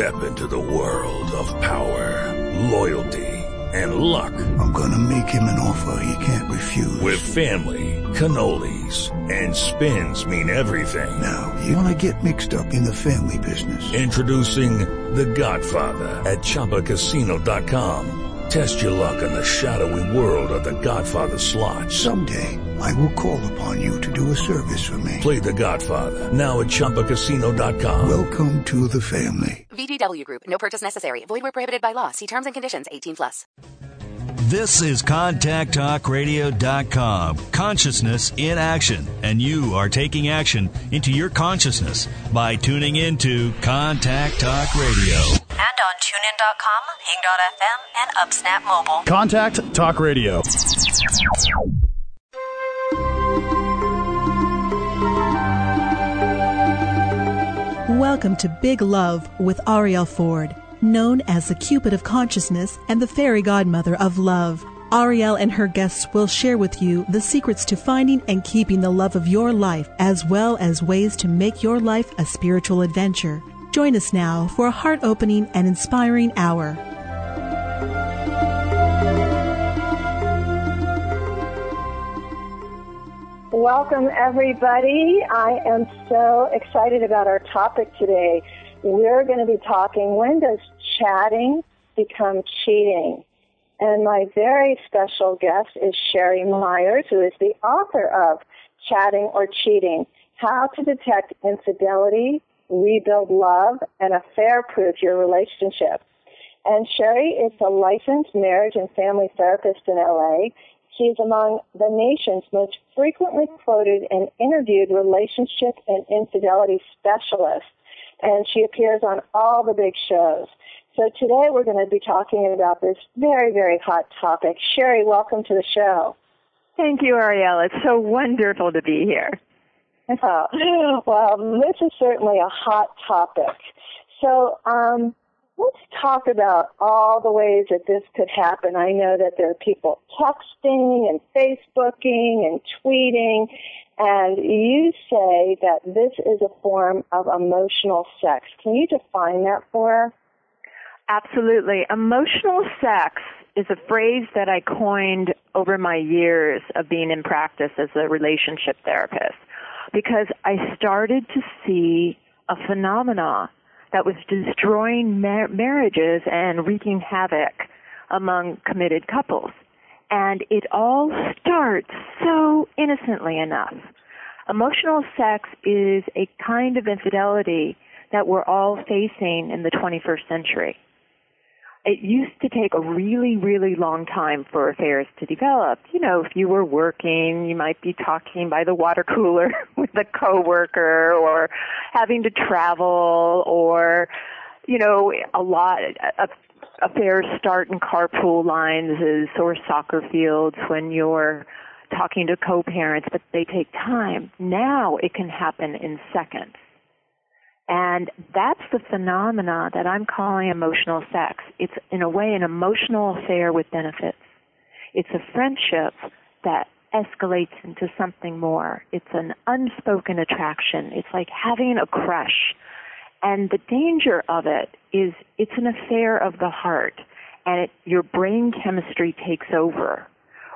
Step into the world of power, loyalty, and luck. I'm gonna make him an offer he can't refuse. With family, cannolis, and spins mean everything. Now, you wanna get mixed up in the family business. Introducing The Godfather at ChumbaCasino.com. Test your luck in the shadowy world of The Godfather slot. Someday, I will call upon you to do a service for me. Play The Godfather now at ChumbaCasino.com. Welcome to the family. VGW Group. No purchase necessary. Void where prohibited by law. See terms and conditions. 18 plus. This is ContactTalkRadio.com. Consciousness in action. And you are taking action into your consciousness by tuning into Contact Talk Radio. And on TuneIn.com, Hing.fm, and UpSnap Mobile. Contact Talk Radio. Welcome to Big Love with Arielle Ford, known as the Cupid of Consciousness and the Fairy Godmother of Love. Arielle and her guests will share with you the secrets to finding and keeping the love of your life, as well as ways to make your life a spiritual adventure. Join us now for a heart opening and inspiring hour. Welcome, everybody. I am so excited about our topic today. We're going to be talking when does chatting become cheating? And my very special guest is Sheri Meyers, who is the author of Chatting or Cheating How to Detect Infidelity, Rebuild Love, and Affair Proof Your Relationship. And Sheri is a licensed marriage and family therapist in LA. She is among the nation's most frequently quoted and interviewed relationship and infidelity specialists. And she appears on all the big shows. So today we're going to be talking about this very, very hot topic. Sheri, welcome to the show. Thank you, Arielle. It's so wonderful to be here. Oh, well, this is certainly a hot topic. So, um, let's talk about all the ways that this could happen. I know that there are people texting and Facebooking and tweeting, and you say that this is a form of emotional sex. Can you define that for us? Absolutely. Emotional sex is a phrase that I coined over my years of being in practice as a relationship therapist because I started to see a phenomena that was destroying mar- marriages and wreaking havoc among committed couples. And it all starts so innocently enough. Emotional sex is a kind of infidelity that we're all facing in the 21st century. It used to take a really, really long time for affairs to develop. You know, if you were working, you might be talking by the water cooler a coworker or having to travel or, you know, a lot, a, affairs start in carpool lines or soccer fields when you're talking to co-parents, but they take time. Now it can happen in seconds. And that's the phenomena that I'm calling emotional sex. It's in a way an emotional affair with benefits. It's a friendship that escalates into something more. It's an unspoken attraction. It's like having a crush. And the danger of it is it's an affair of the heart and it, your brain chemistry takes over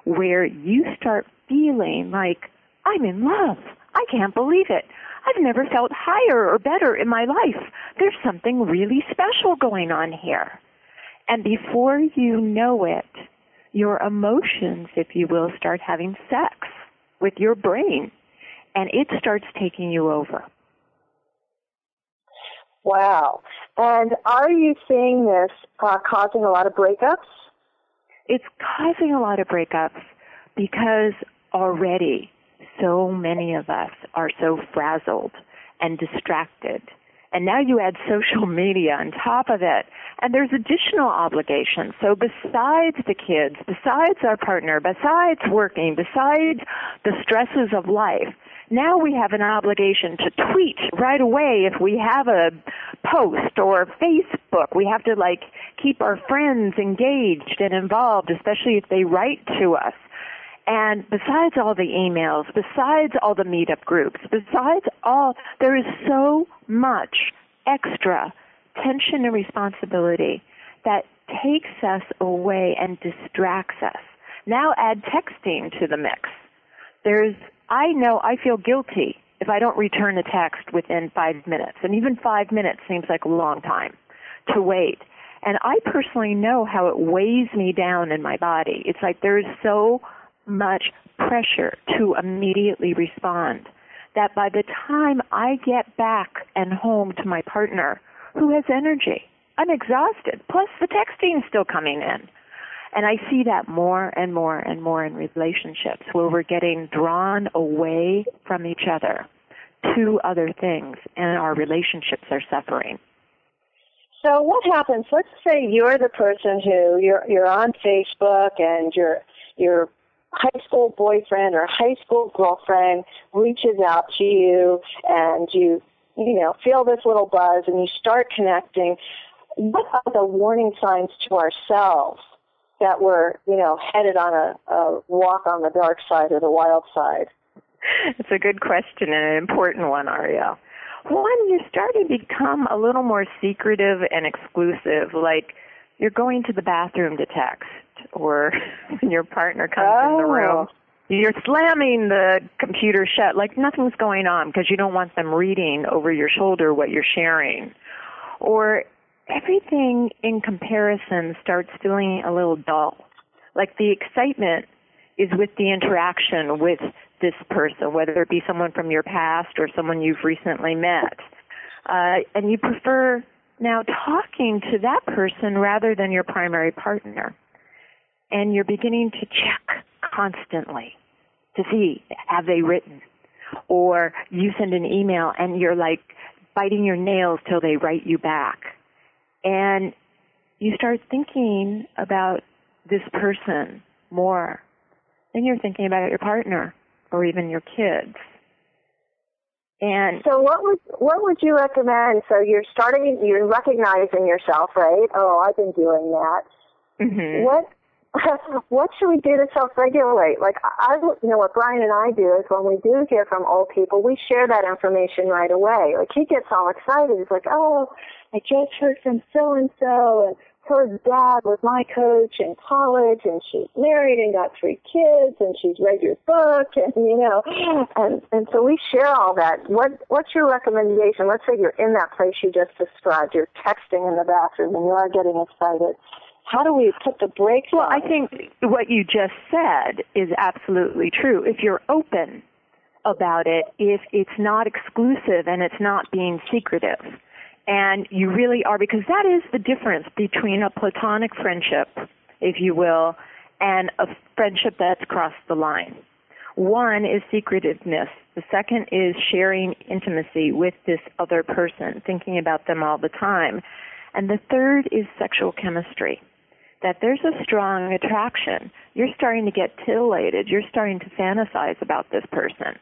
where you start feeling like, I'm in love. I can't believe it. I've never felt higher or better in my life. There's something really special going on here. And before you know it, your emotions, if you will, start having sex with your brain. And it starts taking you over. Wow. And are you seeing this uh, causing a lot of breakups? It's causing a lot of breakups because already so many of us are so frazzled and distracted. And now you add social media on top of it. And there's additional obligations. So besides the kids, besides our partner, besides working, besides the stresses of life, now we have an obligation to tweet right away if we have a post or Facebook. We have to like keep our friends engaged and involved, especially if they write to us. And besides all the emails, besides all the meetup groups, besides all, there is so much extra tension and responsibility that takes us away and distracts us. Now add texting to the mix. There's, I know I feel guilty if I don't return a text within five minutes. And even five minutes seems like a long time to wait. And I personally know how it weighs me down in my body. It's like there's so much pressure to immediately respond that by the time I get back and home to my partner who has energy, I'm exhausted. Plus the texting is still coming in. And I see that more and more and more in relationships where we're getting drawn away from each other to other things and our relationships are suffering. So what happens? Let's say you're the person who you're you're on Facebook and your your high school boyfriend or high school girlfriend reaches out to you and you you know feel this little buzz and you start connecting. What are the warning signs to ourselves that we're you know headed on a, a walk on the dark side or the wild side? It's a good question and an important one, Arielle. One, you start to become a little more secretive and exclusive, like you're going to the bathroom to text, or when your partner comes oh. in the room, you're slamming the computer shut like nothing's going on because you don't want them reading over your shoulder what you're sharing. Or everything in comparison starts feeling a little dull. Like the excitement is with the interaction with this person, whether it be someone from your past or someone you've recently met. Uh, and you prefer now talking to that person rather than your primary partner. And you're beginning to check constantly to see have they written or you send an email and you're like biting your nails till they write you back and you start thinking about this person more then you're thinking about your partner or even your kids. And so, what would what would you recommend? So you're starting, you're recognizing yourself, right? Oh, I've been doing that. Mm-hmm. What what should we do to self-regulate? Like I, you know, what Brian and I do is when we do hear from old people, we share that information right away. Like he gets all excited. He's like, "Oh, I just heard from so and so, and her dad was my coach in college and she's married and got three kids and she's read your book and you know and and so we share all that. What what's your recommendation? Let's say you're in that place you just described. You're texting in the bathroom and you are getting excited. How do we put the brakes well on? i think what you just said is absolutely true. If you're open about it if it's not exclusive and it's not being secretive and you really are, because that is the difference between a platonic friendship, if you will, and a friendship that's crossed the line. One is secretiveness. The second is sharing intimacy with this other person, thinking about them all the time. And the third is sexual chemistry. That there's a strong attraction. You're starting to get titillated. You're starting to fantasize about this person.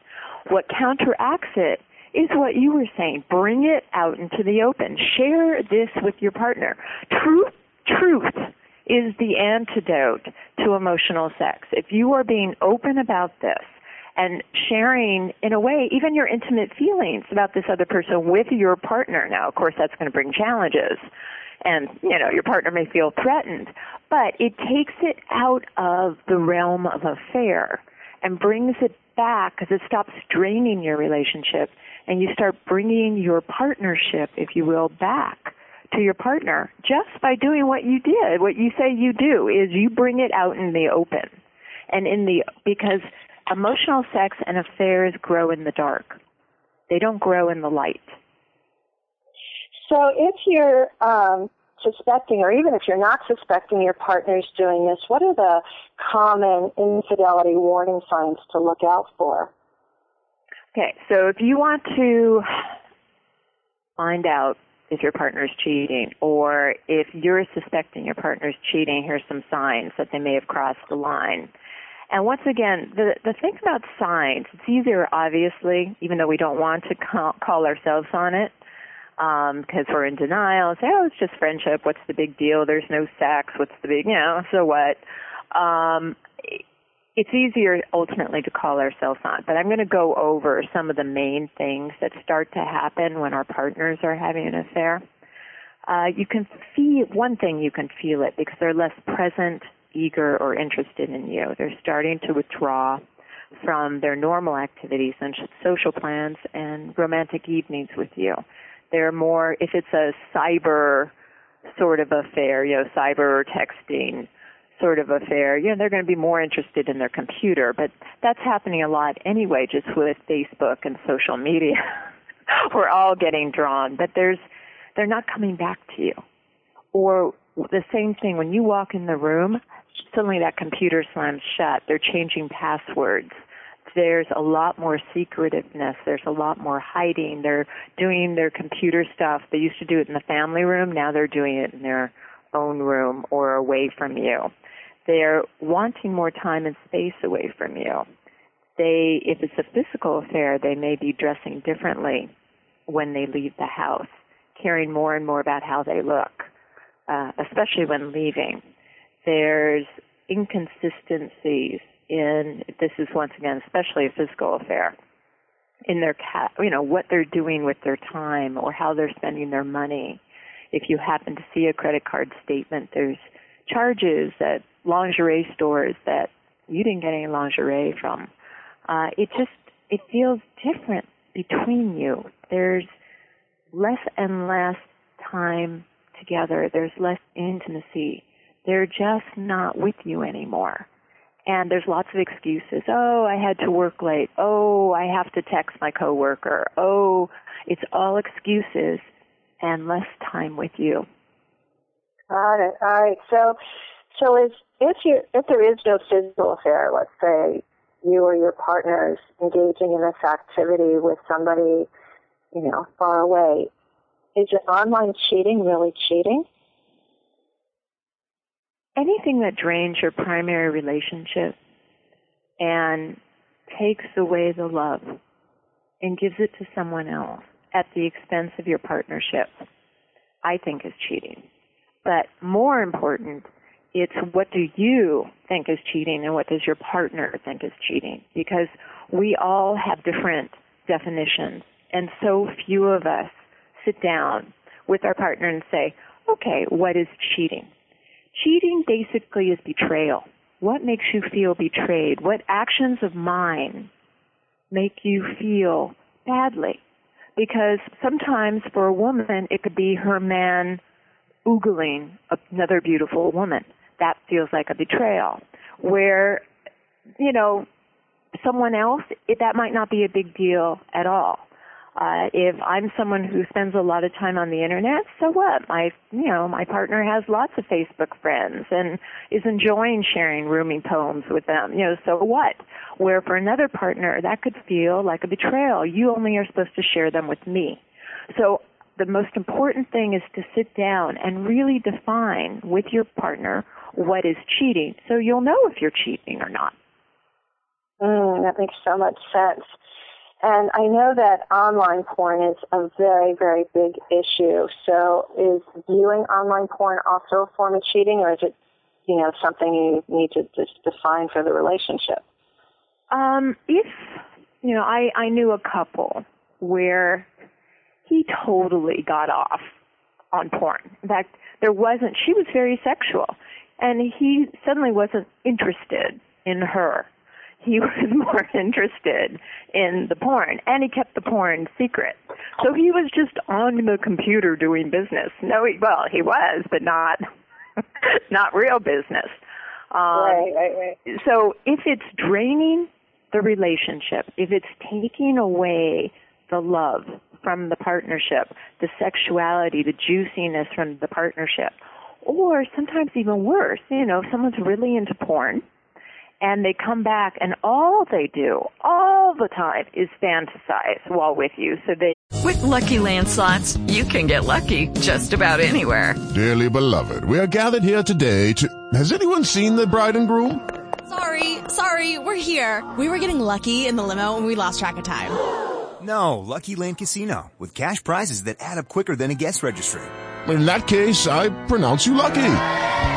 What counteracts it is what you were saying. Bring it out into the open. Share this with your partner. Truth, truth is the antidote to emotional sex. If you are being open about this and sharing, in a way, even your intimate feelings about this other person with your partner, now, of course, that's going to bring challenges. And, you know, your partner may feel threatened, but it takes it out of the realm of affair and brings it back because it stops draining your relationship and you start bringing your partnership, if you will, back to your partner just by doing what you did. What you say you do is you bring it out in the open. And in the, because emotional sex and affairs grow in the dark. They don't grow in the light. So if you're um, suspecting, or even if you're not suspecting your partner's doing this, what are the common infidelity warning signs to look out for? Okay, so if you want to find out if your partner's cheating or if you're suspecting your partner's cheating, here's some signs that they may have crossed the line. And once again, the the thing about signs, it's easier, obviously, even though we don't want to call, call ourselves on it, because um, we're in denial. Say, oh, it's just friendship. What's the big deal? There's no sex. What's the big, you know? So what? Um, it's easier ultimately to call ourselves on, but I'm going to go over some of the main things that start to happen when our partners are having an affair. uh, you can feel one thing you can feel it because they're less present, eager, or interested in you. They're starting to withdraw from their normal activities and social plans and romantic evenings with you. They're more, if it's a cyber sort of affair, you know, cyber texting sort of affair, you know, they're going to be more interested in their computer. But that's happening a lot anyway, just with Facebook and social media. We're all getting drawn, but there's, they're not coming back to you. Or the same thing, when you walk in the room, suddenly that computer slams shut. They're changing passwords. There's a lot more secretiveness. There's a lot more hiding. They're doing their computer stuff. They used to do it in the family room. Now they're doing it in their own room or away from you. They're wanting more time and space away from you. They, if it's a physical affair, they may be dressing differently when they leave the house, caring more and more about how they look, uh, especially when leaving. There's inconsistencies in, this is once again, especially a physical affair, in their cat, you know, what they're doing with their time or how they're spending their money. If you happen to see a credit card statement, there's charges at lingerie stores that you didn't get any lingerie from. Uh, it just, it feels different between you. There's less and less time together. There's less intimacy. They're just not with you anymore. And there's lots of excuses. Oh, I had to work late. Oh, I have to text my coworker. Oh, it's all excuses and less time with you. Got it. All right. So, so is if you if there is no physical affair, let's say you or your partner is engaging in this activity with somebody, you know, far away, is your online cheating really cheating? Anything that drains your primary relationship and takes away the love and gives it to someone else at the expense of your partnership, I think is cheating. But more important, it's what do you think is cheating and what does your partner think is cheating? Because we all have different definitions and so few of us sit down with our partner and say, okay, what is cheating? Cheating basically is betrayal. What makes you feel betrayed? What actions of mine make you feel badly? Because sometimes for a woman, it could be her man oogling another beautiful woman. That feels like a betrayal. Where, you know, someone else, it, that might not be a big deal at all. Uh, if I'm someone who spends a lot of time on the internet, so what? My, you know, my partner has lots of Facebook friends and is enjoying sharing Rumi poems with them. You know, so what? Where for another partner, that could feel like a betrayal. You only are supposed to share them with me. So the most important thing is to sit down and really define with your partner what is cheating so you'll know if you're cheating or not. Mm, that makes so much sense. And I know that online porn is a very, very big issue. So is viewing online porn also a form of cheating or is it, you know, something you need to just define for the relationship? Um, if, you know, I, I knew a couple where he totally got off on porn. In fact, there wasn't, she was very sexual and he suddenly wasn't interested in her he was more interested in the porn and he kept the porn secret. So he was just on the computer doing business. No, he, well, he was, but not, not real business. Um, right, right, right. So if it's draining the relationship, if it's taking away the love from the partnership, the sexuality, the juiciness from the partnership, or sometimes even worse, you know, if someone's really into porn and they come back and all they do all the time is fantasize while with you. So they with lucky landslots you can get lucky just about anywhere. Dearly beloved we are gathered here today to has anyone seen the bride and groom? Sorry sorry we're here. We were getting lucky in the limo and we lost track of time. No lucky land casino with cash prizes that add up quicker than a guest registry. In that case i pronounce you lucky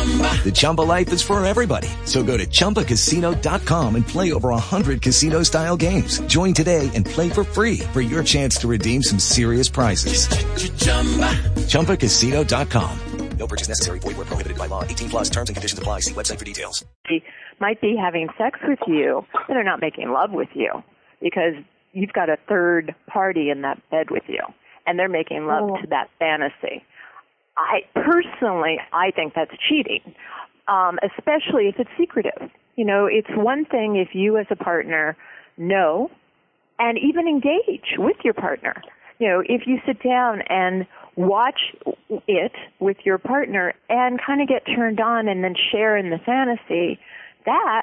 The Chumba life is for everybody. So go to ChumbaCasino.com and play over 100 casino style games. Join today and play for free for your chance to redeem some serious prizes. ChumbaCasino.com. No purchase necessary. Void where prohibited by law. 18 plus terms and conditions apply. See website for details. They might be having sex with you, but they're not making love with you because you've got a third party in that bed with you and they're making love Oh. to that fantasy. I personally, I think that's cheating, um, especially if it's secretive. You know, it's one thing if you as a partner know and even engage with your partner. You know, if you sit down and watch it with your partner and kind of get turned on and then share in the fantasy, that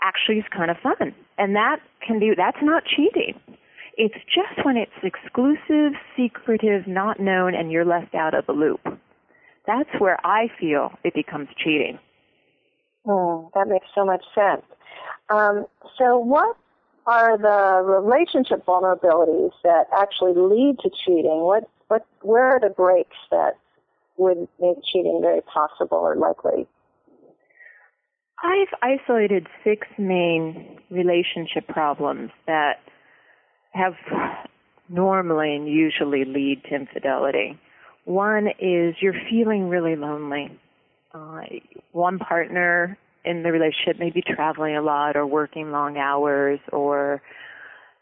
actually is kind of fun. And that can be, that's not cheating. It's just when it's exclusive, secretive, not known, and you're left out of the loop. That's where I feel it becomes cheating. Hmm, that makes so much sense. Um, so, what are the relationship vulnerabilities that actually lead to cheating? What, what, where are the breaks that would make cheating very possible or likely? I've isolated six main relationship problems that have normally and usually lead to infidelity. One is you're feeling really lonely. Uh, one partner in the relationship may be traveling a lot or working long hours or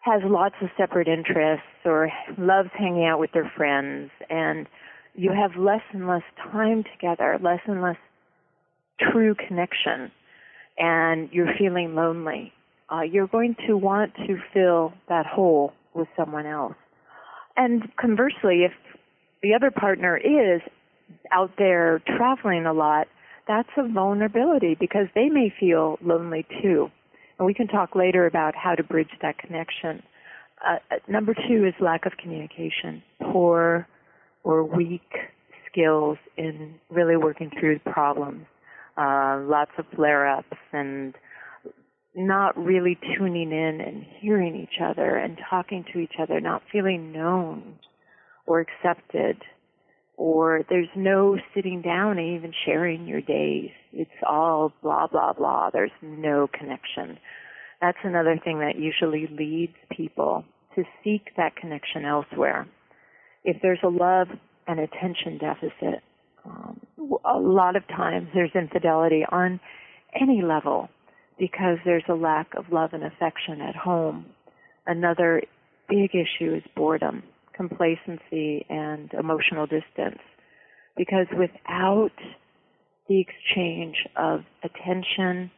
has lots of separate interests or loves hanging out with their friends and you have less and less time together, less and less true connection and you're feeling lonely, uh, you're going to want to fill that hole with someone else. And conversely, if the other partner is out there traveling a lot, that's a vulnerability because they may feel lonely too. And we can talk later about how to bridge that connection. Uh, uh, number two is lack of communication, poor or weak skills in really working through problems uh, lots of flare-ups and not really tuning in and hearing each other and talking to each other, not feeling known or accepted, or there's no sitting down and even sharing your days. It's all blah, blah, blah. There's no connection. That's another thing that usually leads people to seek that connection elsewhere. If there's a love and attention deficit, um, a lot of times there's infidelity on any level because there's a lack of love and affection at home. Another big issue is boredom, complacency, and emotional distance. Because without the exchange of attention,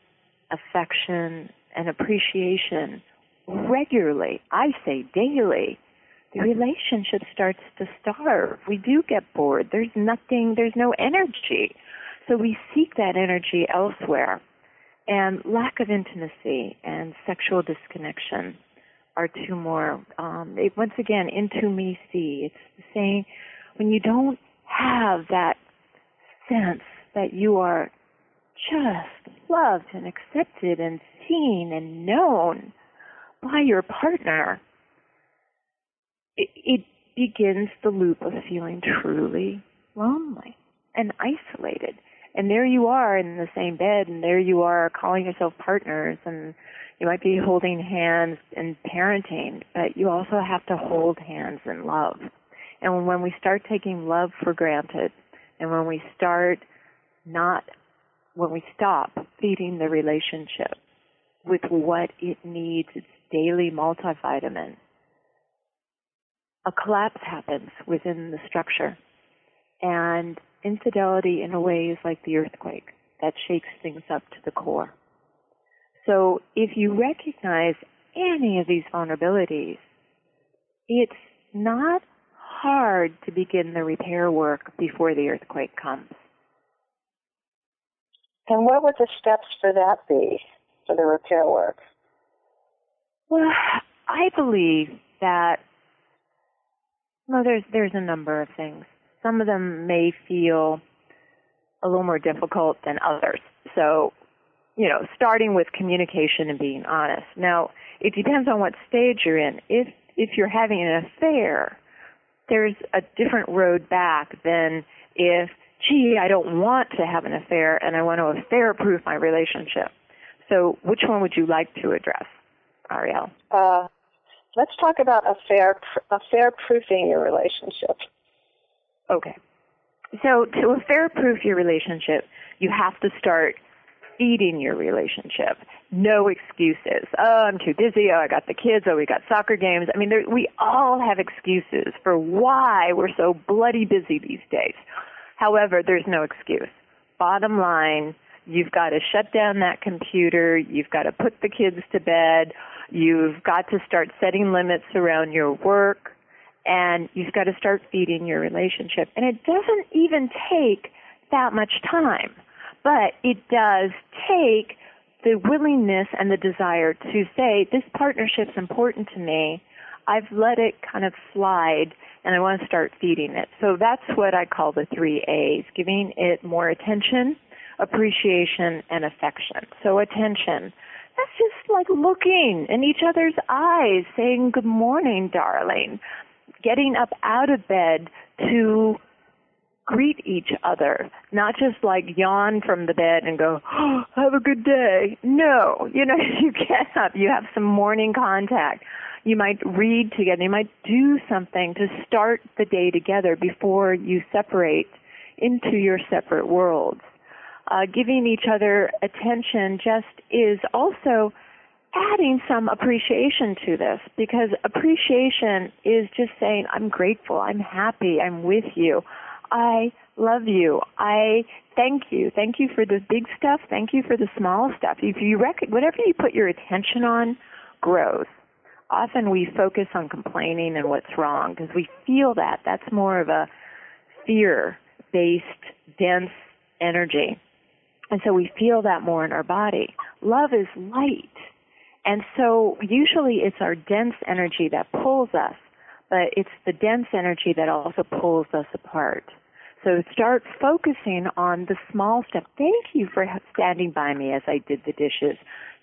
affection, and appreciation regularly, I say daily, the relationship starts to starve. We do get bored. There's nothing, there's no energy. So we seek that energy elsewhere. And lack of intimacy and sexual disconnection are two more. Um, it, once again, into me see. It's the same when you don't have that sense that you are just loved and accepted and seen and known by your partner it, it begins the loop of feeling truly lonely and isolated. And there you are in the same bed, and there you are calling yourself partners, and you might be holding hands and parenting, but you also have to hold hands in love. And when we start taking love for granted, and when we start not, when we stop feeding the relationship with what it needs, its daily multivitamin, a collapse happens within the structure. And infidelity, in a way, is like the earthquake that shakes things up to the core. So if you recognize any of these vulnerabilities, it's not hard to begin the repair work before the earthquake comes. And what would the steps for that be, for the repair work? Well, I believe that well, there's there's a number of things. Some of them may feel a little more difficult than others. So you know, starting with communication and being honest. Now, it depends on what stage you're in. If if you're having an affair, there's a different road back than if, gee, I don't want to have an affair and I want to affair proof my relationship. So, which one would you like to address, Arielle? Uh, let's talk about affair affair proofing your relationship. Okay. So, to affair proof your relationship, you have to start feeding your relationship. No excuses. Oh, I'm too busy. Oh, I got the kids. Oh, we got soccer games. I mean, there, we all have excuses for why we're so bloody busy these days. However, there's no excuse. Bottom line, you've got to shut down that computer. You've got to put the kids to bed. You've got to start setting limits around your work. And you've got to start feeding your relationship. And it doesn't even take that much time but it does take the willingness and the desire to say, this partnership's important to me. I've let it kind of slide and I want to start feeding it. So that's what I call the three A's, giving it more attention, appreciation, and affection. So attention. That's just like looking in each other's eyes, saying, good morning, darling. Getting up out of bed to greet each other, not just like yawn from the bed and go, oh, have a good day. No, you know, you get up, you have some morning contact. You might read together, you might do something to start the day together before you separate into your separate worlds. Uh, giving each other attention just is also adding some appreciation to this because appreciation is just saying, I'm grateful, I'm happy, I'm with you. I love you. I thank you. Thank you for the big stuff. Thank you for the small stuff. If you rec- whatever you put your attention on grows. Often we focus on complaining and what's wrong because we feel that. That's more of a fear-based, dense energy. And so we feel that more in our body. Love is light. And so usually it's our dense energy that pulls us but it's the dense energy that also pulls us apart. So start focusing on the small stuff. Thank you for standing by me as I did the dishes.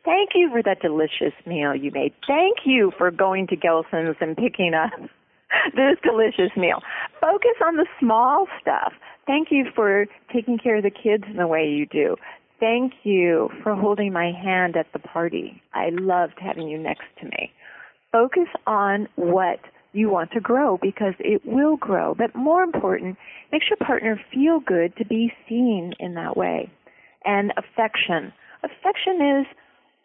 Thank you for that delicious meal you made. Thank you for going to Gelson's and picking up this delicious meal. Focus on the small stuff. Thank you for taking care of the kids in the way you do. Thank you for holding my hand at the party. I loved having you next to me. Focus on what you want to grow because it will grow. But more important, makes your partner feel good to be seen in that way. And affection. Affection is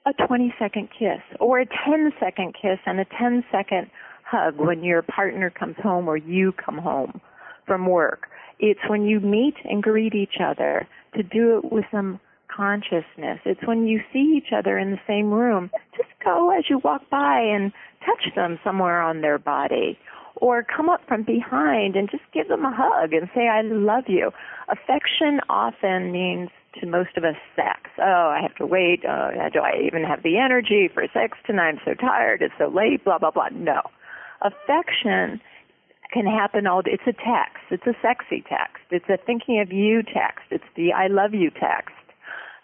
a 20 second kiss or a 10 second kiss and a 10 second hug when your partner comes home or you come home from work. It's when you meet and greet each other to do it with some consciousness. It's when you see each other in the same room. Just go as you walk by and touch them somewhere on their body. Or come up from behind and just give them a hug and say, I love you. Affection often means to most of us sex. Oh, I have to wait. Oh, do I even have the energy for sex tonight? I'm so tired. It's so late. Blah, blah, blah. No. Affection can happen all day. It's a text. It's a sexy text. It's a thinking of you text. It's the I love you text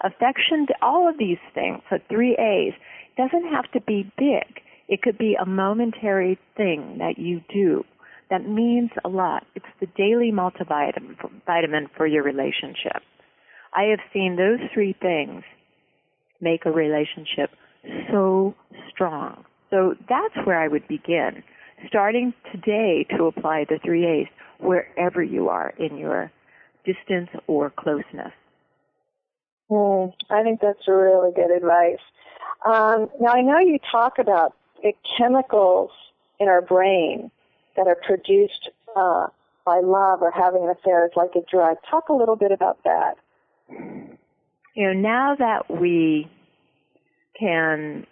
affection, all of these things, so three A's, doesn't have to be big. It could be a momentary thing that you do that means a lot. It's the daily multivitamin for your relationship. I have seen those three things make a relationship so strong. So that's where I would begin. Starting today to apply the three A's wherever you are in your distance or closeness. Hmm, I think that's really good advice. Um, now, I know you talk about the chemicals in our brain that are produced uh, by love or having an affair is like a drug. Talk a little bit about that. You know, now that we can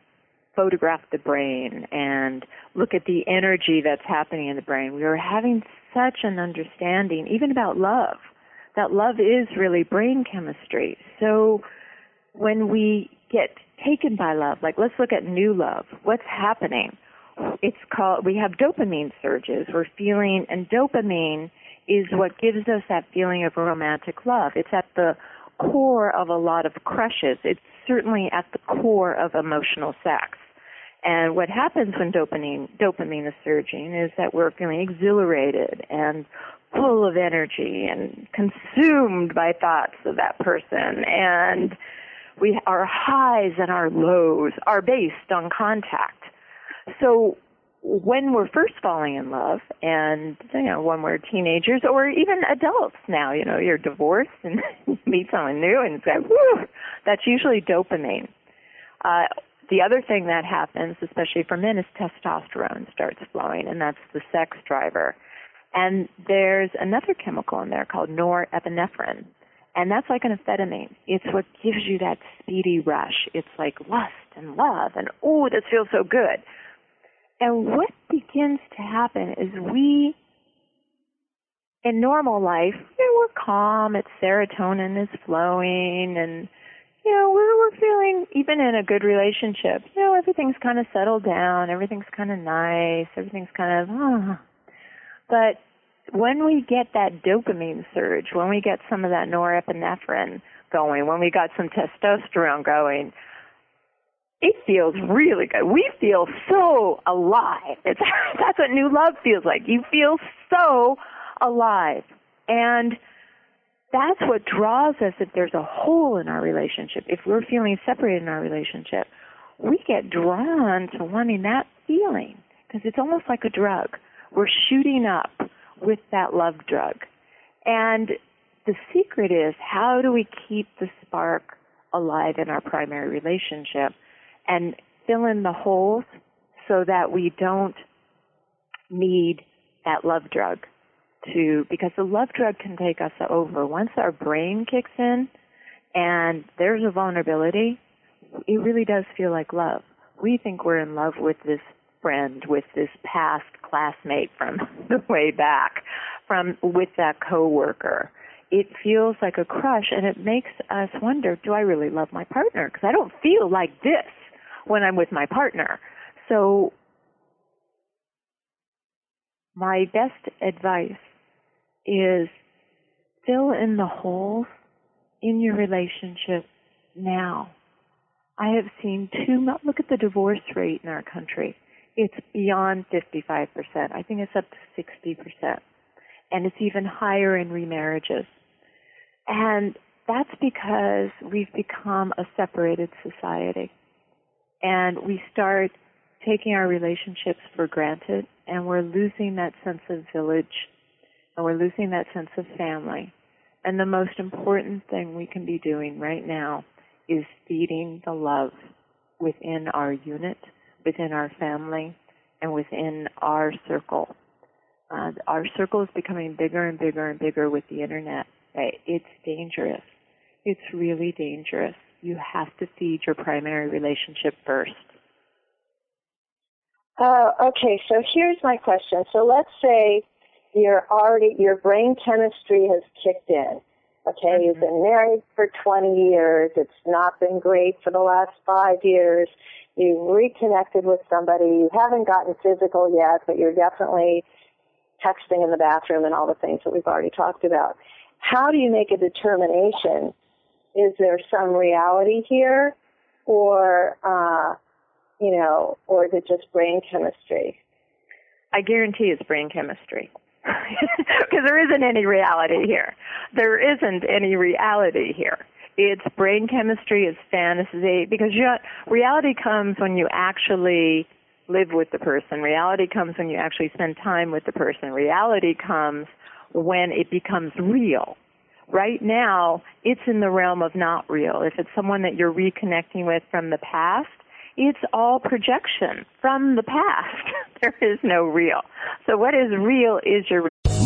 photograph the brain and look at the energy that's happening in the brain, we are having such an understanding, even about love that love is really brain chemistry. So when we get taken by love, like let's look at new love, what's happening? It's called, we have dopamine surges. We're feeling, and dopamine is what gives us that feeling of romantic love. It's at the core of a lot of crushes. It's certainly at the core of emotional sex. And what happens when dopamine dopamine is surging is that we're feeling exhilarated and full of energy and consumed by thoughts of that person. And we our highs and our lows are based on contact. So when we're first falling in love and you know when we're teenagers or even adults now you know you're divorced and meet someone new and it's like whoo that's usually dopamine. Uh the other thing that happens especially for men is testosterone starts flowing and that's the sex driver and there's another chemical in there called norepinephrine and that's like an amphetamine. It's what gives you that speedy rush. It's like lust and love and, oh, this feels so good. And what begins to happen is we, in normal life, you know, we're calm, it's serotonin is flowing, and, you know, we're, we're feeling, even in a good relationship, you know, everything's kind of settled down, everything's kind of nice, everything's kind of, oh. But when we get that dopamine surge, when we get some of that norepinephrine going, when we got some testosterone going, it feels really good. We feel so alive. It's, that's what new love feels like. You feel so alive. And that's what draws us if there's a hole in our relationship. If we're feeling separated in our relationship, we get drawn to wanting that feeling because it's almost like a drug. We're shooting up with that love drug. And the secret is how do we keep the spark alive in our primary relationship and fill in the holes so that we don't need that love drug to because the love drug can take us over once our brain kicks in and there's a vulnerability it really does feel like love we think we're in love with this friend with this past classmate from the way back from with that coworker. It feels like a crush and it makes us wonder do i really love my partner? Because i don't feel like this when i'm with my partner. So my best advice is fill in the holes in your relationship now. I have seen too much look at the divorce rate in our country it's beyond 55%. I think it's up to 60%. And it's even higher in remarriages. And that's because we've become a separated society. And we start taking our relationships for granted and we're losing that sense of village and we're losing that sense of family. And the most important thing we can be doing right now is feeding the love within our unit within our family and within our circle. Uh, our circle is becoming bigger and bigger and bigger with the internet. It's dangerous. It's really dangerous. You have to feed your primary relationship first. Uh, okay, so here's my question. So let's say you're already your brain chemistry has kicked in. Okay, mm-hmm. you've been married for 20 years. It's not been great for the last five years you've reconnected with somebody, you haven't gotten physical yet, but you're definitely texting in the bathroom and all the things that we've already talked about. How do you make a determination? Is there some reality here, or uh, you know, or is it just brain chemistry? I guarantee it's brain chemistry. Because there isn't any reality here. There isn't any reality here it's brain chemistry, it's fantasy, because you, reality comes when you actually live with the person. Reality comes when you actually spend time with the person. Reality comes when it becomes real. Right now, it's in the realm of not real. If it's someone that you're reconnecting with from the past, it's all projection from the past. there is no real. So what is real is your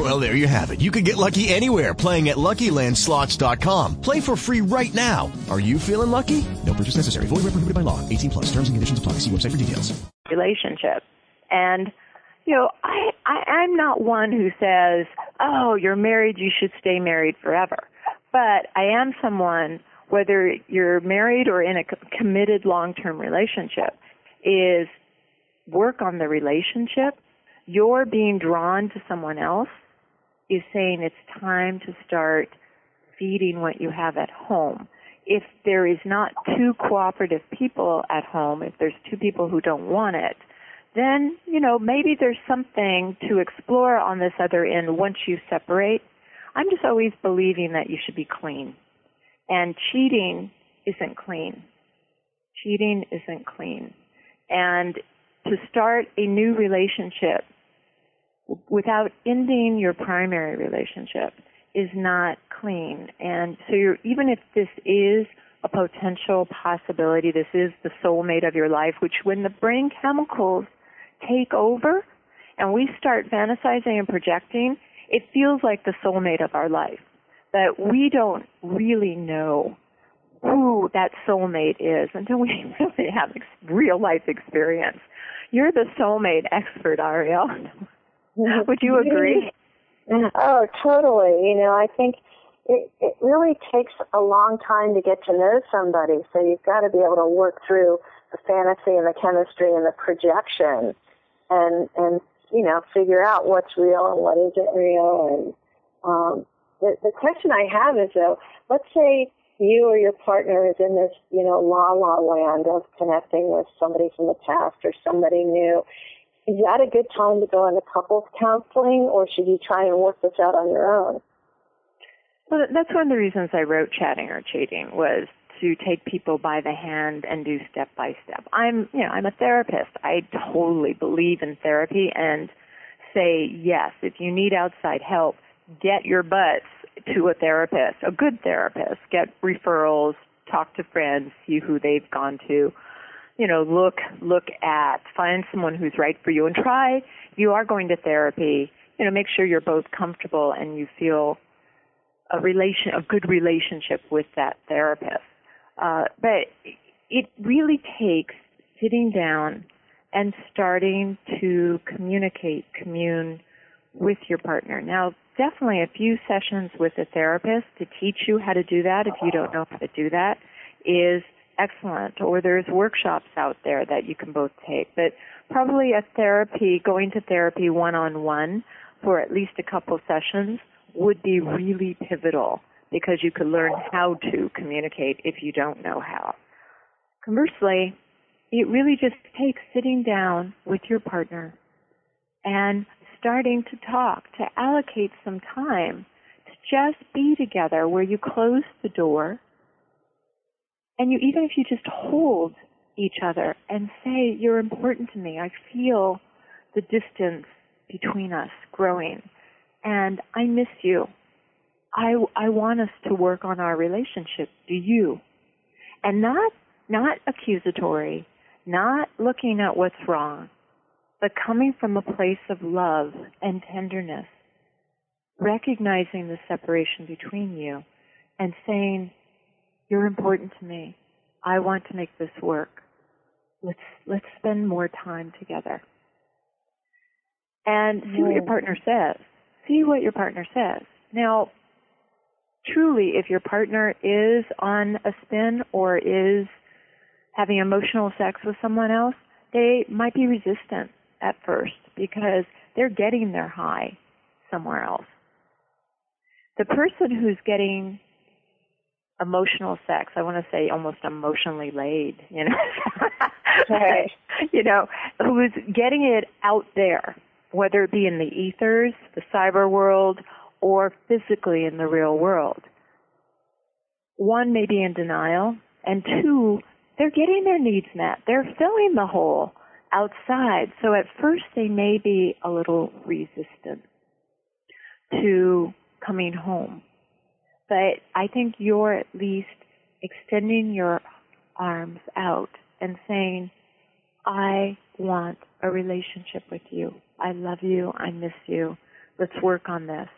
Well, there you have it. You can get lucky anywhere playing at LuckyLandSlots.com. Play for free right now. Are you feeling lucky? No purchase necessary. Void where prohibited by law. 18 plus. Terms and conditions apply. See website for details. Relationship. And, you know, I, I, I'm not one who says, oh, you're married, you should stay married forever. But I am someone, whether you're married or in a committed long-term relationship, is work on the relationship. You're being drawn to someone else is saying it's time to start feeding what you have at home. If there is not two cooperative people at home, if there's two people who don't want it, then, you know, maybe there's something to explore on this other end once you separate. I'm just always believing that you should be clean. And cheating isn't clean. Cheating isn't clean. And to start a new relationship without ending your primary relationship is not clean. And so you're, even if this is a potential possibility, this is the soulmate of your life, which when the brain chemicals take over and we start fantasizing and projecting, it feels like the soulmate of our life. But we don't really know who that soulmate is until we really have ex- real life experience. You're the soulmate expert, Arielle. Would you agree? Oh, totally. You know, I think it, it really takes a long time to get to know somebody, so you've got to be able to work through the fantasy and the chemistry and the projection and and you know figure out what's real and what isn't real and um the the question I have is though let's say you or your partner is in this you know la la land of connecting with somebody from the past or somebody new is that a good time to go into couples counseling or should you try and work this out on your own well that's one of the reasons I wrote chatting or cheating was to take people by the hand and do step by step. I'm, you know, I'm a therapist. I totally believe in therapy and say yes, if you need outside help, get your butts to a therapist, a good therapist. Get referrals, talk to friends, see who they've gone to. You know, look look at find someone who's right for you and try you are going to therapy, you know, make sure you're both comfortable and you feel a relation a good relationship with that therapist. Uh, but it really takes sitting down and starting to communicate, commune with your partner. Now, definitely a few sessions with a therapist to teach you how to do that if you don't know how to do that is excellent. Or there's workshops out there that you can both take. But probably a therapy, going to therapy one on one for at least a couple sessions would be really pivotal because you could learn how to communicate if you don't know how. Conversely, it really just takes sitting down with your partner and starting to talk, to allocate some time to just be together where you close the door and you even if you just hold each other and say, You're important to me. I feel the distance between us growing and I miss you. I, I want us to work on our relationship. Do you? And not, not accusatory, not looking at what's wrong, but coming from a place of love and tenderness, recognizing the separation between you and saying, you're important to me. I want to make this work. Let's, let's spend more time together. And see what your partner says. See what your partner says. Now, truly, if your partner is on a spin or is having emotional sex with someone else, they might be resistant at first because they're getting their high somewhere else. The person who's getting emotional sex, I want to say almost emotionally laid, you know, right. you know, who's getting it out there, whether it be in the ethers, the cyber world, or physically in the real world. One may be in denial, and two, they're getting their needs met. They're filling the hole outside. So at first they may be a little resistant to coming home. But I think you're at least extending your arms out and saying, I want a relationship with you. I love you. I miss you. Let's work on this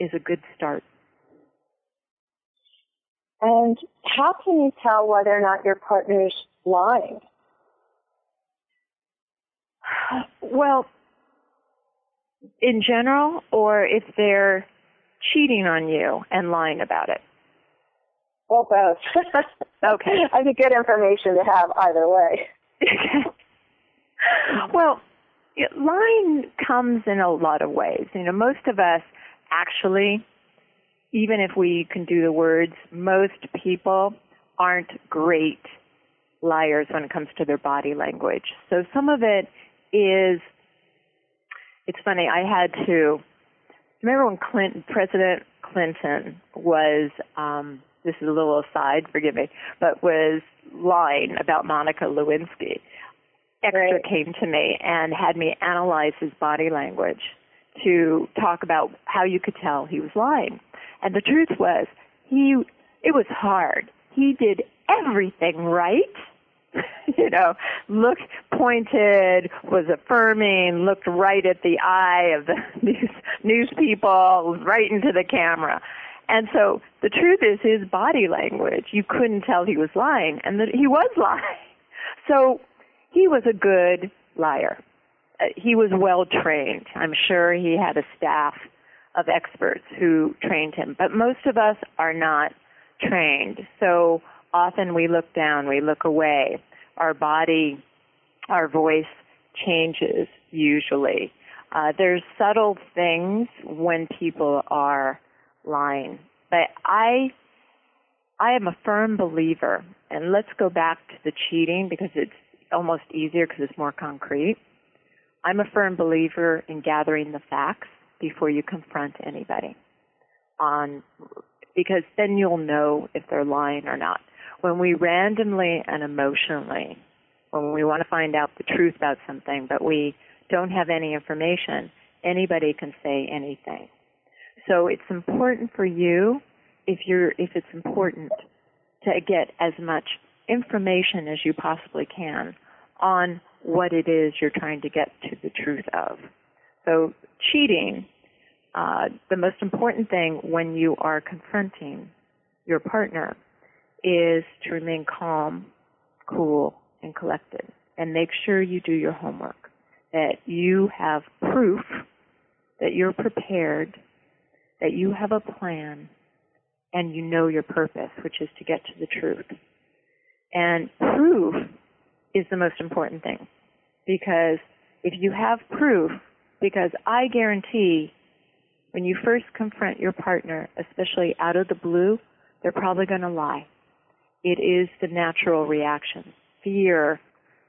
is a good start. And how can you tell whether or not your partner's lying? Well, in general or if they're cheating on you and lying about it? Well, both. okay. I think good information to have either way. well, lying comes in a lot of ways. You know, most of us actually, even if we can do the words, most people aren't great liars when it comes to their body language. So some of it is, it's funny, I had to, remember when Clinton, President Clinton was, um, this is a little aside, forgive me, but was lying about Monica Lewinsky. Extra right. came to me and had me analyze his body language to talk about how you could tell he was lying. And the truth was, he, it was hard. He did everything right. you know, looked pointed, was affirming, looked right at the eye of the news, news people, right into the camera. And so the truth is his body language, you couldn't tell he was lying and that he was lying. So he was a good liar. Uh, he was well trained. I'm sure he had a staff of experts who trained him, but most of us are not trained. So often we look down, we look away. Our body, our voice changes usually. Uh, there's subtle things when people are lying. But I I am a firm believer, and let's go back to the cheating because it's almost easier because it's more concrete. I'm a firm believer in gathering the facts before you confront anybody on because then you'll know if they're lying or not. When we randomly and emotionally, when we want to find out the truth about something, but we don't have any information, anybody can say anything. So it's important for you, if you're, if it's important, to get as much information as you possibly can on what it is you're trying to get to the truth of. So cheating, uh, the most important thing when you are confronting your partner is to remain calm, cool, and collected. And make sure you do your homework. That you have proof that you're prepared, that you have a plan, and you know your purpose, which is to get to the truth. And proof is the most important thing. Because if you have proof, because I guarantee when you first confront your partner, especially out of the blue, they're probably going to lie. It is the natural reaction. Fear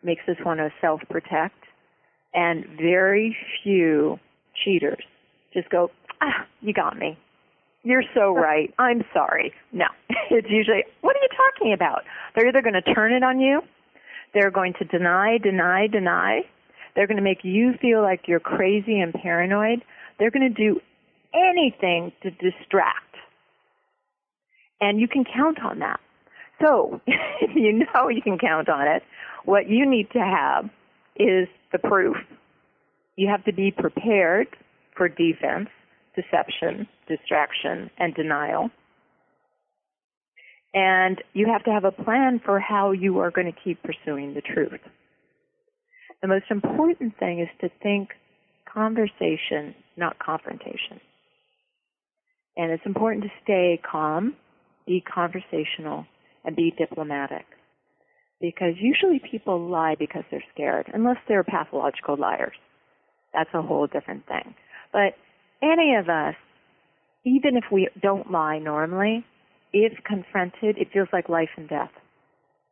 makes us want to self-protect, and very few cheaters just go, ah, you got me. You're so right. I'm sorry. No. It's usually, what are you talking about? They're either going to turn it on you, they're going to deny, deny, deny. They're going to make you feel like you're crazy and paranoid. They're going to do anything to distract. And you can count on that. So, you know you can count on it, what you need to have is the proof. You have to be prepared for defense, deception, distraction, and denial. And you have to have a plan for how you are going to keep pursuing the truth. The most important thing is to think conversation, not confrontation. And it's important to stay calm, be conversational, and be diplomatic. Because usually people lie because they're scared, unless they're pathological liars. That's a whole different thing. But any of us, even if we don't lie normally, if confronted, it feels like life and death.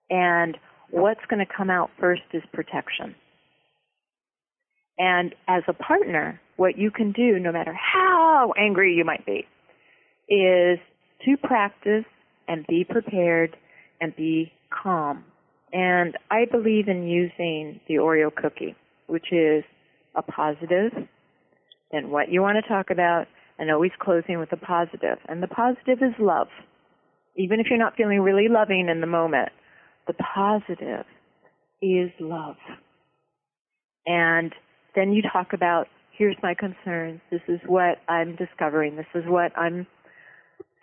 And what's going to come out first is protection. And as a partner, what you can do, no matter how angry you might be, is to practice and be prepared and be calm. And I believe in using the Oreo cookie, which is a positive, what you want to talk about, and always closing with a positive. And the positive is love. Even if you're not feeling really loving in the moment, the positive is love. And then you talk about, here's my concerns, this is what I'm discovering, this is what I'm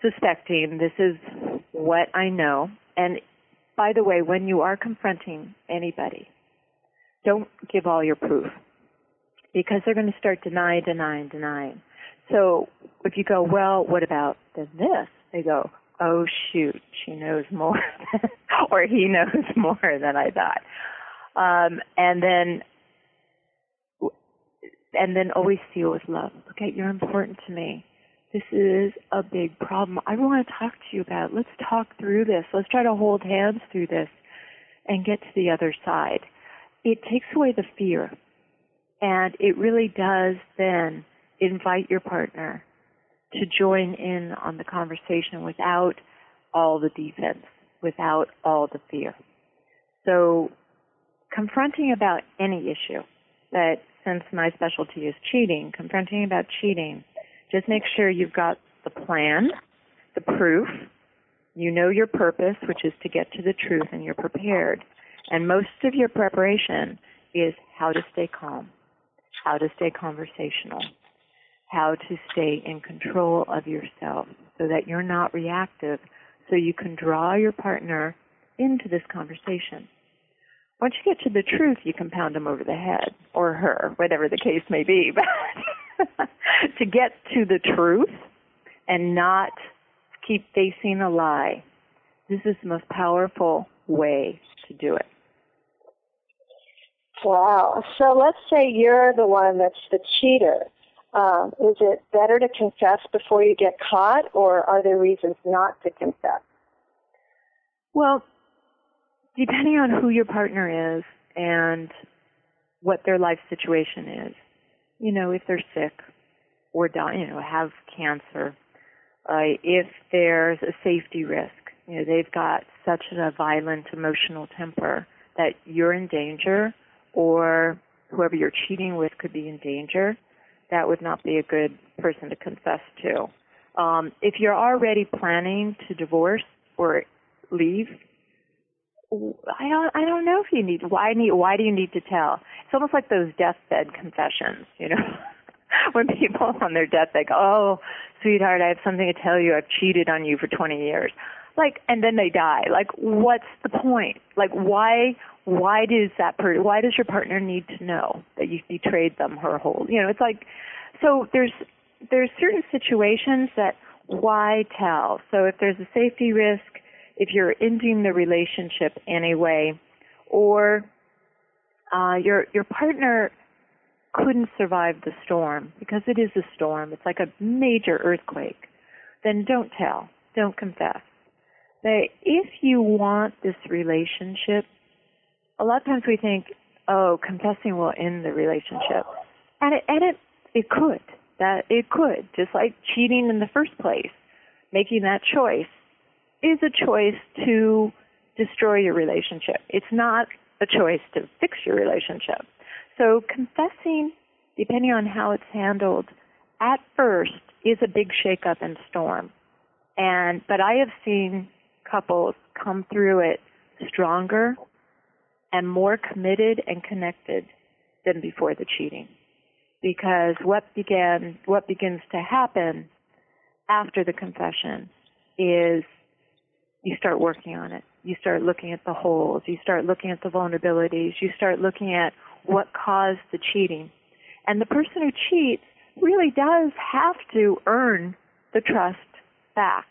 suspecting, this is what I know. And by the way, when you are confronting anybody, don't give all your proof. because they're going to start denying, denying, denying. So if you go, well, what about this? They go, oh shoot, she knows more, or he knows more than I thought. Um, and then, and then always seal with love. Okay, you're important to me. This is a big problem. I want to talk to you about. It. Let's talk through this. Let's try to hold hands through this and get to the other side. It takes away the fear. And it really does then invite your partner to join in on the conversation without all the defense, without all the fear. So confronting about any issue that since my specialty is cheating, confronting about cheating, just make sure you've got the plan, the proof, you know your purpose, which is to get to the truth and you're prepared. And most of your preparation is how to stay calm, how to stay conversational, how to stay in control of yourself so that you're not reactive, so you can draw your partner into this conversation. Once you get to the truth, you can pound them over the head, or her, whatever the case may be. To get to the truth and not keep facing a lie, this is the most powerful way to do it. Wow. So let's say you're the one that's the cheater. Um, is it better to confess before you get caught, or are there reasons not to confess? Well, depending on who your partner is and what their life situation is, you know, if they're sick or die, you know, have cancer, uh, if there's a safety risk, you know, they've got such a violent emotional temper that you're in danger or whoever you're cheating with could be in danger, that would not be a good person to confess to. Um, if you're already planning to divorce or leave, I don't I don't know if you need why need why do you need to tell? It's almost like those deathbed confessions, you know. when people on their deathbed go, "Oh, sweetheart, I have something to tell you. I've cheated on you for 20 years." Like and then they die. Like what's the point? Like why why does that per- why does your partner need to know that you betrayed them her whole you know it's like so there's there's certain situations that why tell so if there's a safety risk if you're ending the relationship anyway or uh your your partner couldn't survive the storm because it is a storm it's like a major earthquake then don't tell don't confess but if you want this relationship a lot of times we think, oh, confessing will end the relationship. And it, and it, it could. That it could. Just like cheating in the first place. Making that choice is a choice to destroy your relationship. It's not a choice to fix your relationship. So confessing, depending on how it's handled, at first is a big shakeup and storm. And, but I have seen couples come through it stronger and more committed and connected than before the cheating. Because what began, what begins to happen after the confession is you start working on it. You start looking at the holes. You start looking at the vulnerabilities. You start looking at what caused the cheating. And the person who cheats really does have to earn the trust back.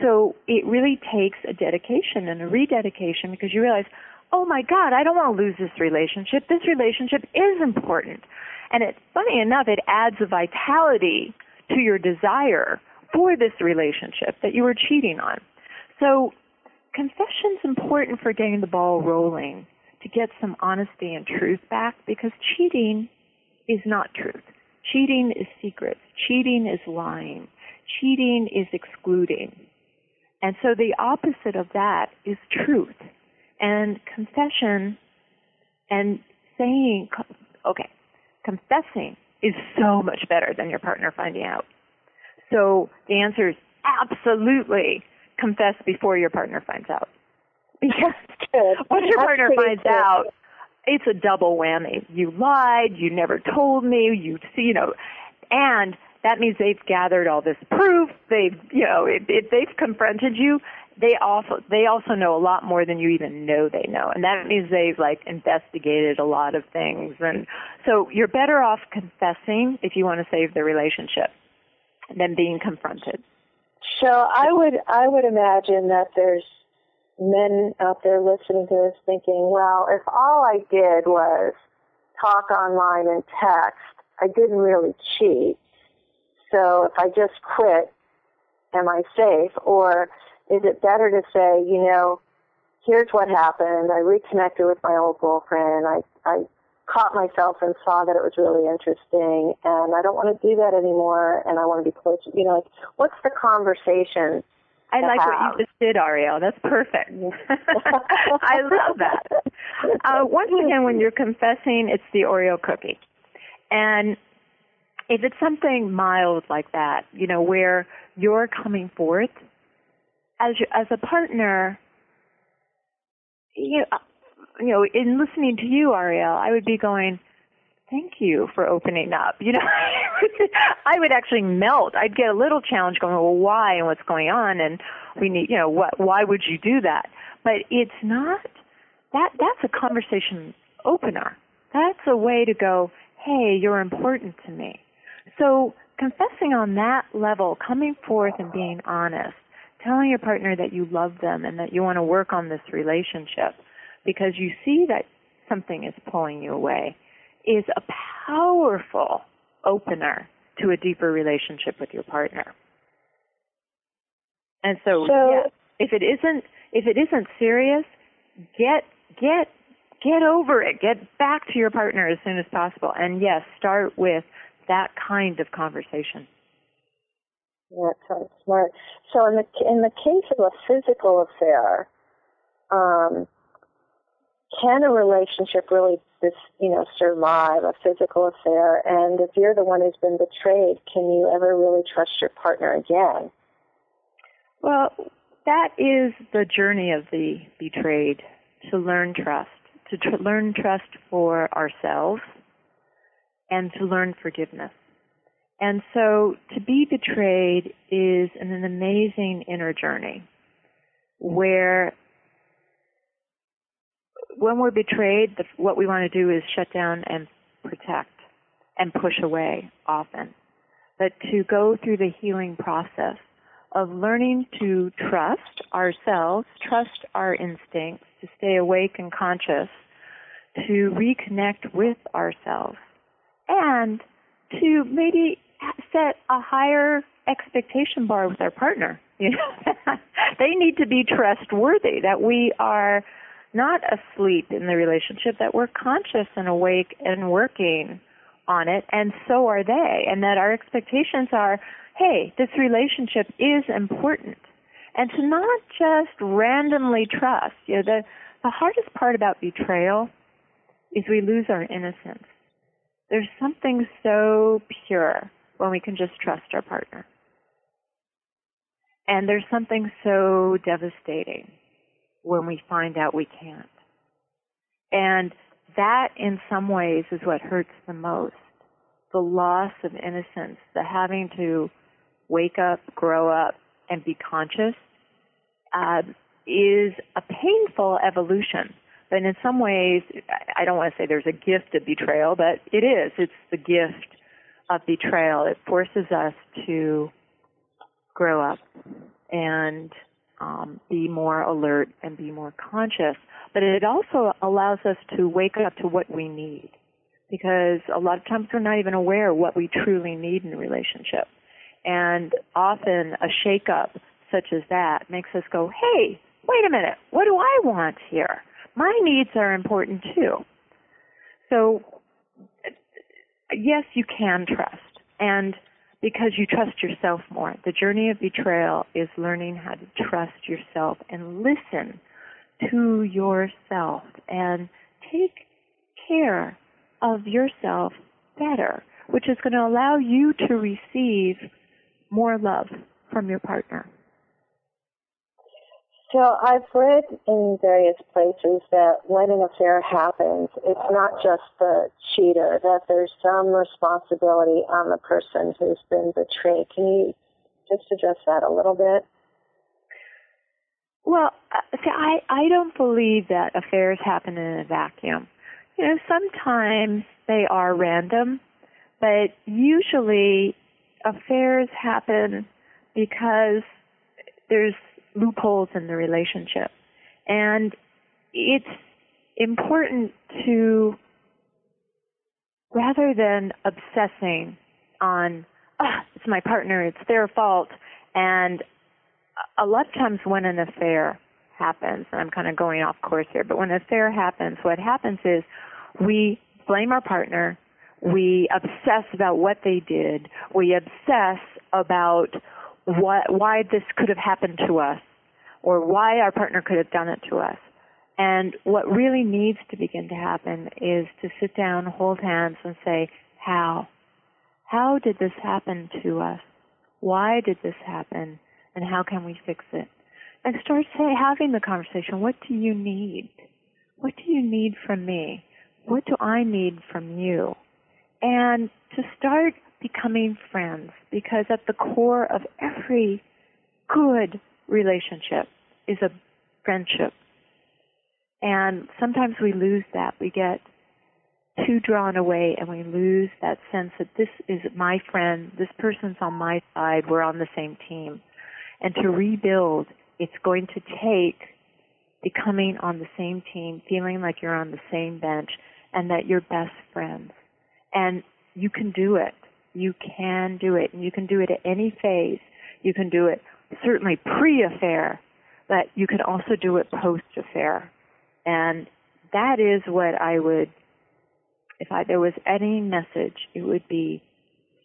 So it really takes a dedication and a rededication because you realize, oh my God, I don't want to lose this relationship. This relationship is important. And it, funny enough, it adds a vitality to your desire for this relationship that you were cheating on. So confession's important for getting the ball rolling to get some honesty and truth back because cheating is not truth. Cheating is secrets. Cheating is lying. Cheating is excluding. And so the opposite of that is truth. And confession and saying, okay, confessing is so much better than your partner finding out. So the answer is absolutely confess before your partner finds out. Because once your partner finds good. out, it's a double whammy. You lied, you never told me, you see, you know, and that means they've gathered all this proof. They've, you know, if, if they've confronted you, they also they also know a lot more than you even know they know, and that means they've like investigated a lot of things, and so you're better off confessing if you want to save the relationship than being confronted. So I would I would imagine that there's men out there listening to this thinking, well, if all I did was talk online and text, I didn't really cheat. So if I just quit, am I safe? Or is it better to say, you know, here's what happened. I reconnected with my old girlfriend. I, I caught myself and saw that it was really interesting and I don't want to do that anymore and I want to be close. You know, like, what's the conversation? I like have? what you just did, Arielle. That's perfect. I love that. Uh, once again, when you're confessing, it's the Oreo cookie. And if it's something mild like that, you know, where you're coming forth as your, as a partner, you know, you know, in listening to you, Arielle, I would be going, "Thank you for opening up." You know, I would actually melt. I'd get a little challenge going, "Well, why and what's going on?" And we need, you know, what? Why would you do that? But it's not that. That's a conversation opener. That's a way to go. Hey, you're important to me. So confessing on that level, coming forth and being honest, telling your partner that you love them and that you want to work on this relationship because you see that something is pulling you away is a powerful opener to a deeper relationship with your partner. And so, So- yeah, if it isn't if it isn't serious, get get get over it. Get back to your partner as soon as possible. And yes, start with that kind of conversation. Yeah, that sounds smart. So in the in the case of a physical affair, um, can a relationship really, this you know, survive a physical affair? And if you're the one who's been betrayed, can you ever really trust your partner again? Well, that is the journey of the betrayed to learn trust, to tr- learn trust for ourselves and to learn forgiveness. And so to be betrayed is an, an amazing inner journey where when we're betrayed, the, what we want to do is shut down and protect and push away often. But to go through the healing process of learning to trust ourselves, trust our instincts, to stay awake and conscious, to reconnect with ourselves, and to maybe set a higher expectation bar with our partner. You know, they need to be trustworthy that we are not asleep in the relationship, that we're conscious and awake and working on it, and so are they, and that our expectations are, hey, this relationship is important. And to not just randomly trust. You know, the, the hardest part about betrayal is we lose our innocence. There's something so pure when we can just trust our partner. And there's something so devastating when we find out we can't. And that in some ways is what hurts the most. The loss of innocence, the having to wake up, grow up, and be conscious uh, is a painful evolution. But in some ways, I don't want to say there's a gift of betrayal, but it is. It's the gift of betrayal. It forces us to grow up and um, be more alert and be more conscious. But it also allows us to wake up to what we need. Because a lot of times we're not even aware what we truly need in a relationship. And often a shake-up such as that makes us go, hey, wait a minute, what do I want here? My needs are important too. So, yes, you can trust. And because you trust yourself more. The journey of betrayal is learning how to trust yourself and listen to yourself and take care of yourself better, which is going to allow you to receive more love from your partner. So I've read in various places that when an affair happens, it's not just the cheater, that there's some responsibility on the person who's been betrayed. Can you just address that a little bit? Well, uh, see, I I don't believe that affairs happen in a vacuum. You know, sometimes they are random, but usually affairs happen because there's loopholes in the relationship. And it's important to, rather than obsessing on, ah, it's my partner, it's their fault, and a lot of times when an affair happens, and I'm kind of going off course here, but when an affair happens, what happens is we blame our partner, we obsess about what they did, we obsess about what, why this could have happened to us, or why our partner could have done it to us. And what really needs to begin to happen is to sit down, hold hands, and say, how? How did this happen to us? Why did this happen? And how can we fix it? And start say, having the conversation. What do you need? What do you need from me? What do I need from you? And to start becoming friends because at the core of every good relationship is a friendship. And sometimes we lose that. We get too drawn away and we lose that sense that this is my friend, this person's on my side, we're on the same team. And to rebuild, it's going to take becoming on the same team, feeling like you're on the same bench, and that you're best friends. And you can do it. You can do it. And you can do it at any phase. You can do it certainly pre-affair, but you can also do it post-affair. And that is what I would, if I, there was any message, it would be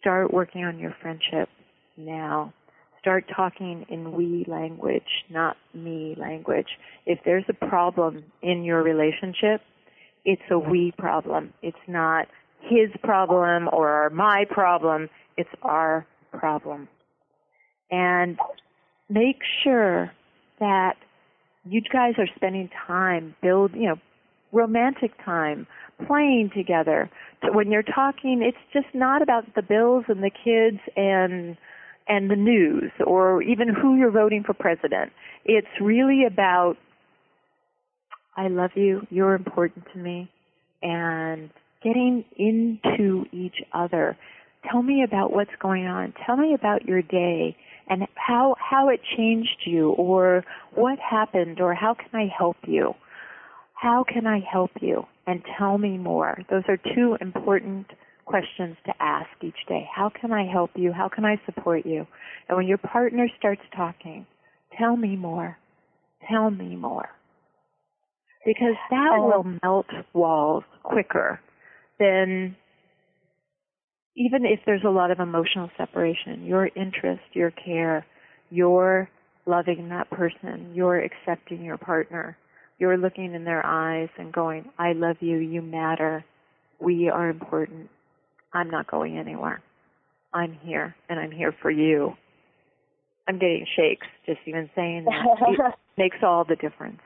start working on your friendship now. Start talking in we language, not me language. If there's a problem in your relationship, it's a we problem. It's not his problem or my problem. It's our problem. And make sure that you guys are spending time build, you know, romantic time, playing together. So when you're talking, it's just not about the bills and the kids and and the news or even who you're voting for president. It's really about I love you, you're important to me and getting into each other. Tell me about what's going on. Tell me about your day and how how it changed you or what happened or how can I help you? How can I help you? And tell me more. Those are two important questions to ask each day. How can I help you? How can I support you? And when your partner starts talking, tell me more. Tell me more. Because that oh. will melt walls quicker than even if there's a lot of emotional separation, your interest, your care, your loving that person, you're accepting your partner, you're looking in their eyes and going, I love you, you matter, we are important, I'm not going anywhere. I'm here and I'm here for you. I'm getting shakes just even saying that. it makes all the difference.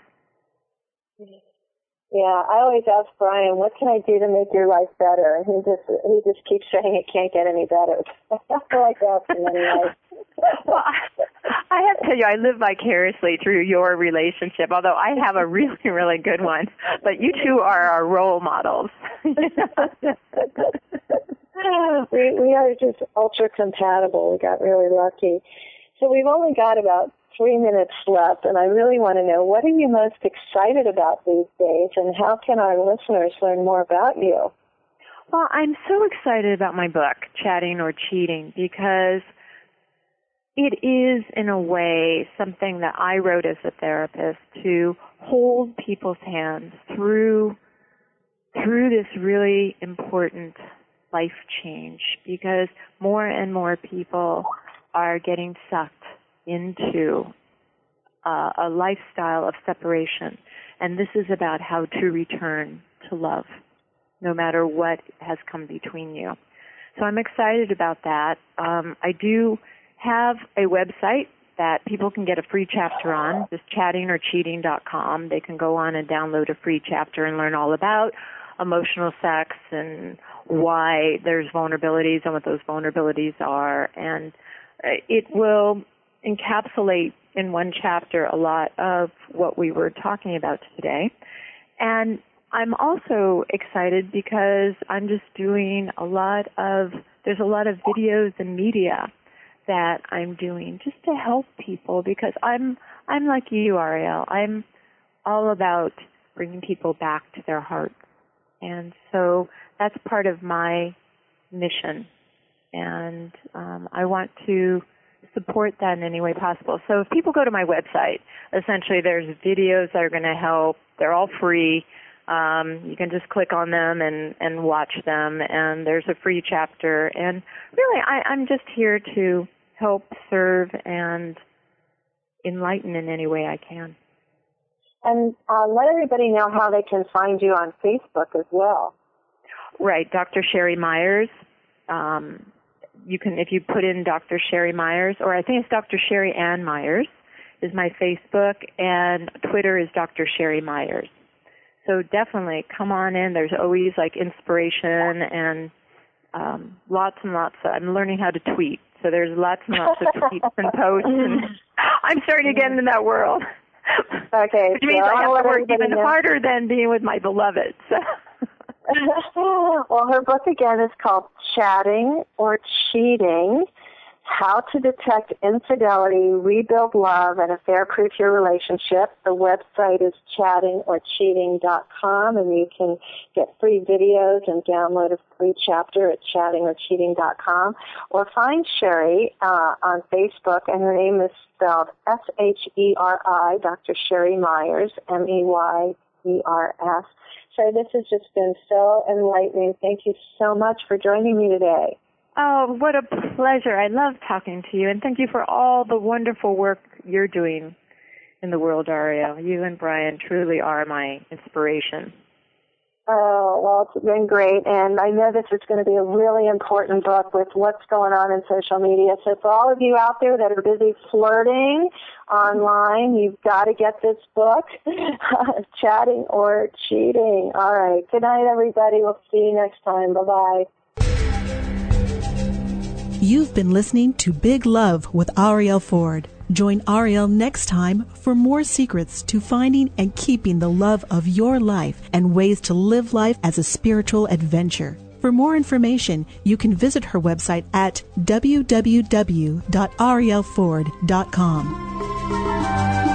Yeah, I always ask Brian, what can I do to make your life better? And he just he just keeps saying it can't get any better. I like asking anyway. well, I, I have to tell you, I live vicariously through your relationship. Although I have a really, really good one, but you two are our role models. we we are just ultra compatible. We got really lucky. So we've only got about three minutes left, and I really want to know what are you most excited about these days, and how can our listeners learn more about you? Well, I'm so excited about my book, Chatting or Cheating, because it is, in a way, something that I wrote as a therapist to hold people's hands through through this really important life change because more and more people are getting sucked into uh, a lifestyle of separation. And this is about how to return to love, no matter what has come between you. So I'm excited about that. Um, I do have a website that people can get a free chapter on, just chattingorcheating.com. They can go on and download a free chapter and learn all about emotional sex and why there's vulnerabilities and what those vulnerabilities are. And it will encapsulate in one chapter a lot of what we were talking about today. And I'm also excited because I'm just doing a lot of, there's a lot of videos and media that I'm doing just to help people because I'm, I'm like you, Arielle. I'm all about bringing people back to their hearts. And so that's part of my mission. And um, I want to support that in any way possible. So if people go to my website, essentially there's videos that are going to help. They're all free. Um, you can just click on them and, and watch them, and there's a free chapter. And really, I, I'm just here to help serve and enlighten in any way I can. And uh, let everybody know how they can find you on Facebook as well. Right, Dr. Sheri Meyers. Um, you can, if you put in Dr. Sheri Meyers, or I think it's Dr. Sheri Ann Meyers, is my Facebook, and Twitter is Dr. Sheri Meyers. So definitely come on in. There's always like inspiration and um, lots and lots. Of, I'm learning how to tweet, so there's lots and lots of tweets and posts. And I'm starting to get into that world. Okay, which means so I have to work even know. harder than being with my beloved. So. Well, her book again is called Chatting or Cheating How to Detect Infidelity, Rebuild Love, and Affair Proof Your Relationship. The website is chattingorcheating.com, and you can get free videos and download a free chapter at chattingorcheating.com. Or find Sheri uh, on Facebook, and her name is spelled S H E R I, Dr. Sheri Meyers, M E Y E R S. So this has just been so enlightening. Thank you so much for joining me today. Oh, what a pleasure. I love talking to you and thank you for all the wonderful work you're doing in the world, Arielle. You and Brian truly are my inspiration. Oh, well, it's been great. And I know this is going to be a really important book with what's going on in social media. So for all of you out there that are busy flirting online, you've got to get this book, Chatting or Cheating. All right. Good night, everybody. We'll see you next time. Bye-bye. You've been listening to Big Love with Arielle Ford. Join Arielle next time for more secrets to finding and keeping the love of your life and ways to live life as a spiritual adventure. For more information, you can visit her website at www.arielleford.com.